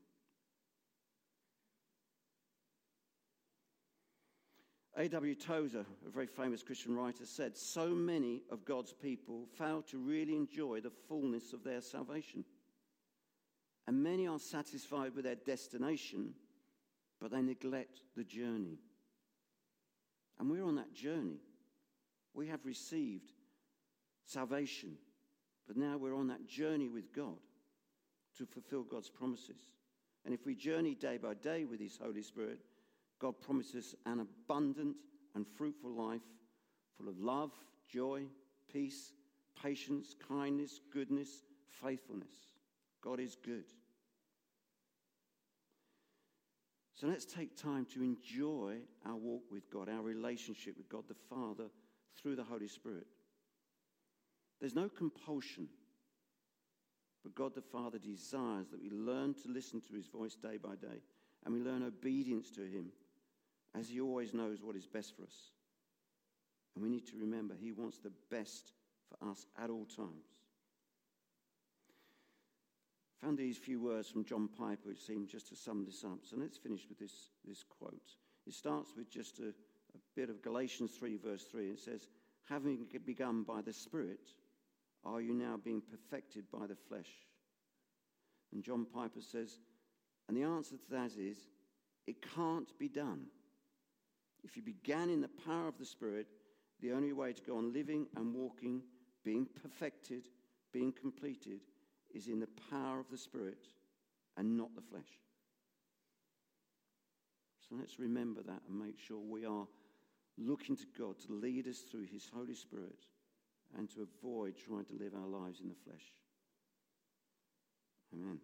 A.W. Tozer, a very famous Christian writer, said, So many of God's people fail to really enjoy the fullness of their salvation. And many are satisfied with their destination, but they neglect the journey. And we're on that journey. We have received salvation, but now we're on that journey with God to fulfill God's promises. And if we journey day by day with His Holy Spirit, God promises an abundant and fruitful life full of love, joy, peace, patience, kindness, goodness, faithfulness. God is good. So let's take time to enjoy our walk with God, our relationship with God the Father through the Holy Spirit. There's no compulsion, but God the Father desires that we learn to listen to his voice day by day and we learn obedience to him as he always knows what is best for us. And we need to remember he wants the best for us at all times I found these few words from John Piper, which seem just to sum this up. So let's finish with this, this quote. It starts with just a, a bit of Galatians 3, verse 3. It says, Having begun by the Spirit, are you now being perfected by the flesh? And John Piper says, and the answer to that is, it can't be done. If you began in the power of the Spirit, the only way to go on living and walking, being perfected, being completed, is in the power of the Spirit and not the flesh. So let's remember that and make sure we are looking to God to lead us through His Holy Spirit and to avoid trying to live our lives in the flesh. Amen.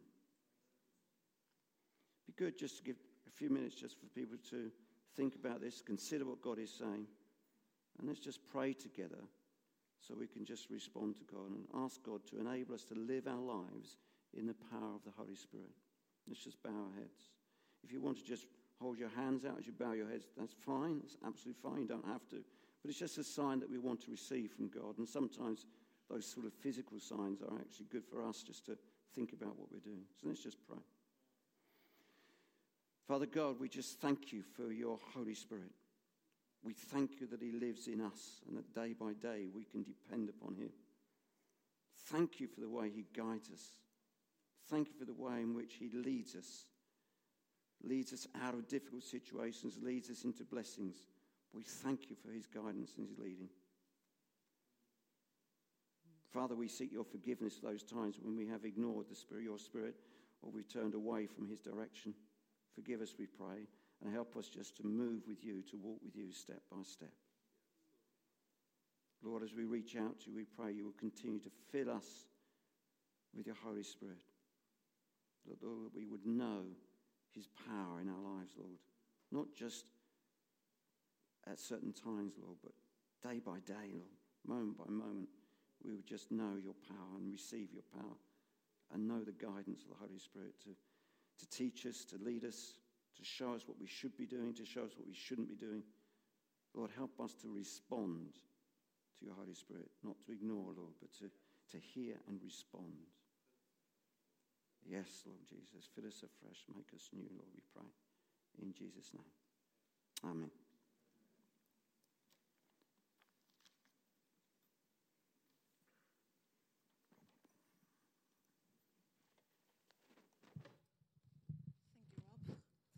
Be good just to give a few minutes just for people to think about this, consider what God is saying, and let's just pray together so we can just respond to God and ask God to enable us to live our lives in the power of the Holy Spirit. Let's just bow our heads. If you want to just hold your hands out as you bow your heads, that's fine. That's absolutely fine. You don't have to. But it's just a sign that we want to receive from God. And sometimes those sort of physical signs are actually good for us just to think about what we're doing. So let's just pray. Father God, we just thank you for your Holy Spirit. We thank you that He lives in us and that day by day we can depend upon Him. Thank you for the way He guides us. Thank you for the way in which He leads us, leads us out of difficult situations, leads us into blessings. We thank you for His guidance and His leading. Father, we seek your forgiveness for those times when we have ignored the Spirit, your Spirit, or we've turned away from His direction. Forgive us, we pray and help us just to move with you, to walk with you step by step. Lord, as we reach out to you, we pray you will continue to fill us with your Holy Spirit. That, Lord, we would know His power in our lives, Lord. Not just at certain times, Lord, but day by day, Lord, moment by moment, we would just know your power and receive your power and know the guidance of the Holy Spirit to, to teach us, to lead us, to show us what we should be doing, to show us what we shouldn't be doing. Lord, help us to respond to your Holy Spirit, not to ignore, Lord, but to, to hear and respond. Yes, Lord Jesus, fill us afresh, make us new, Lord, we pray. In Jesus' name. Amen.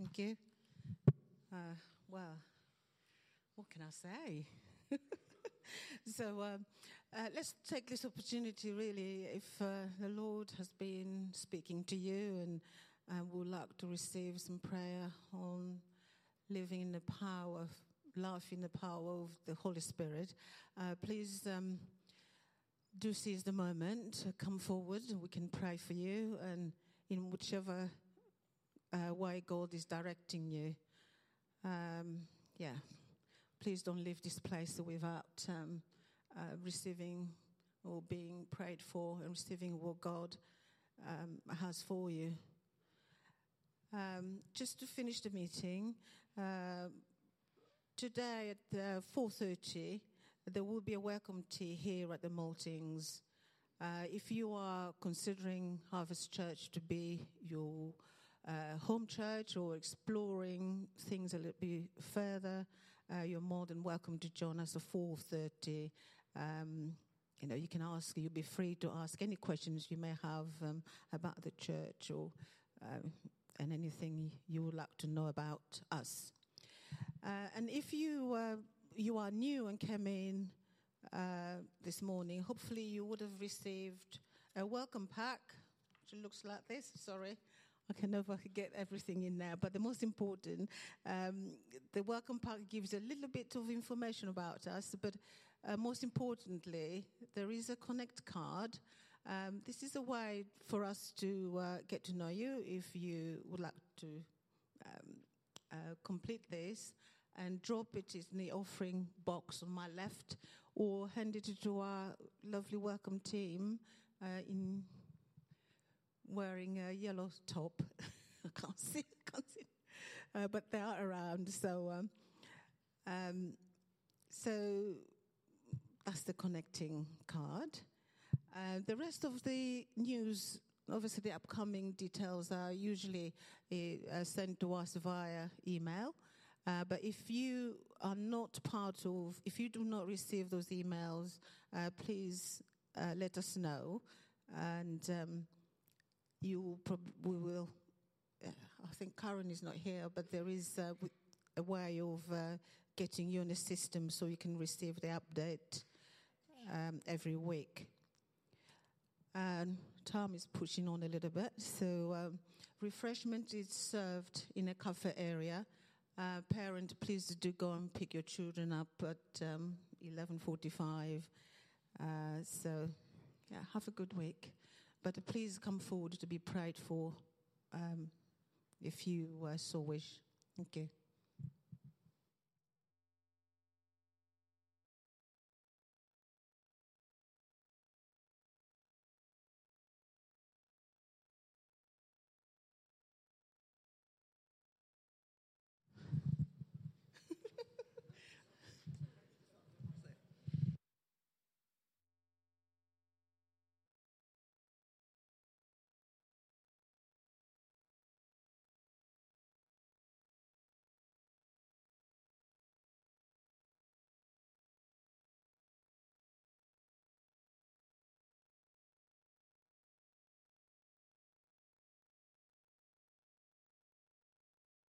Thank you. Uh, well, what can I say? so um, uh, let's take this opportunity, really, if uh, the Lord has been speaking to you and uh, would like to receive some prayer on living in the power of life in the power of the Holy Spirit, uh, please um, do seize the moment. come forward, we can pray for you, and in whichever uh, way God is directing you. Um, yeah, please don't leave this place without um, uh, receiving or being prayed for and receiving what God um, has for you. Um, just to finish the meeting, uh, today at uh, 4.30, there will be a welcome tea here at the Maltings. Uh, if you are considering Harvest Church to be your uh, home church or exploring things a little bit further, uh, you're more than welcome to join us at 4.30. Um, you know, you can ask, you'll be free to ask any questions you may have um, about the church or um, and anything you would like to know about us. Uh, and if you, uh, you are new and came in uh, this morning, hopefully you would have received a welcome pack, which looks like this. Sorry. I can never get everything in there, but the most important, um, the welcome pack gives a little bit of information about us, but uh, most importantly, there is a connect card. Um, this is a way for us to uh, get to know you if you would like to um, uh, complete this and drop it in the offering box on my left or hand it to our lovely welcome team uh, in wearing a yellow top. I can't see, can't see. Uh, but they are around. So, um, um, so that's the connecting card. Uh, the rest of the news, obviously, the upcoming details are usually uh, sent to us via email. Uh, but if you are not part of, if you do not receive those emails, uh, please uh, let us know. And um, you prob- we will. Uh, I think Karen is not here, but there is a way of uh, getting you in the system so you can receive the update um, every week. And Tom is pushing on a little bit, so um, refreshment is served in a cafe area. Uh, parent, please do go and pick your children up at um, 11:45. Uh, so, yeah, have a good week. But please come forward to be prayed for um, if you uh, so wish. Thank you.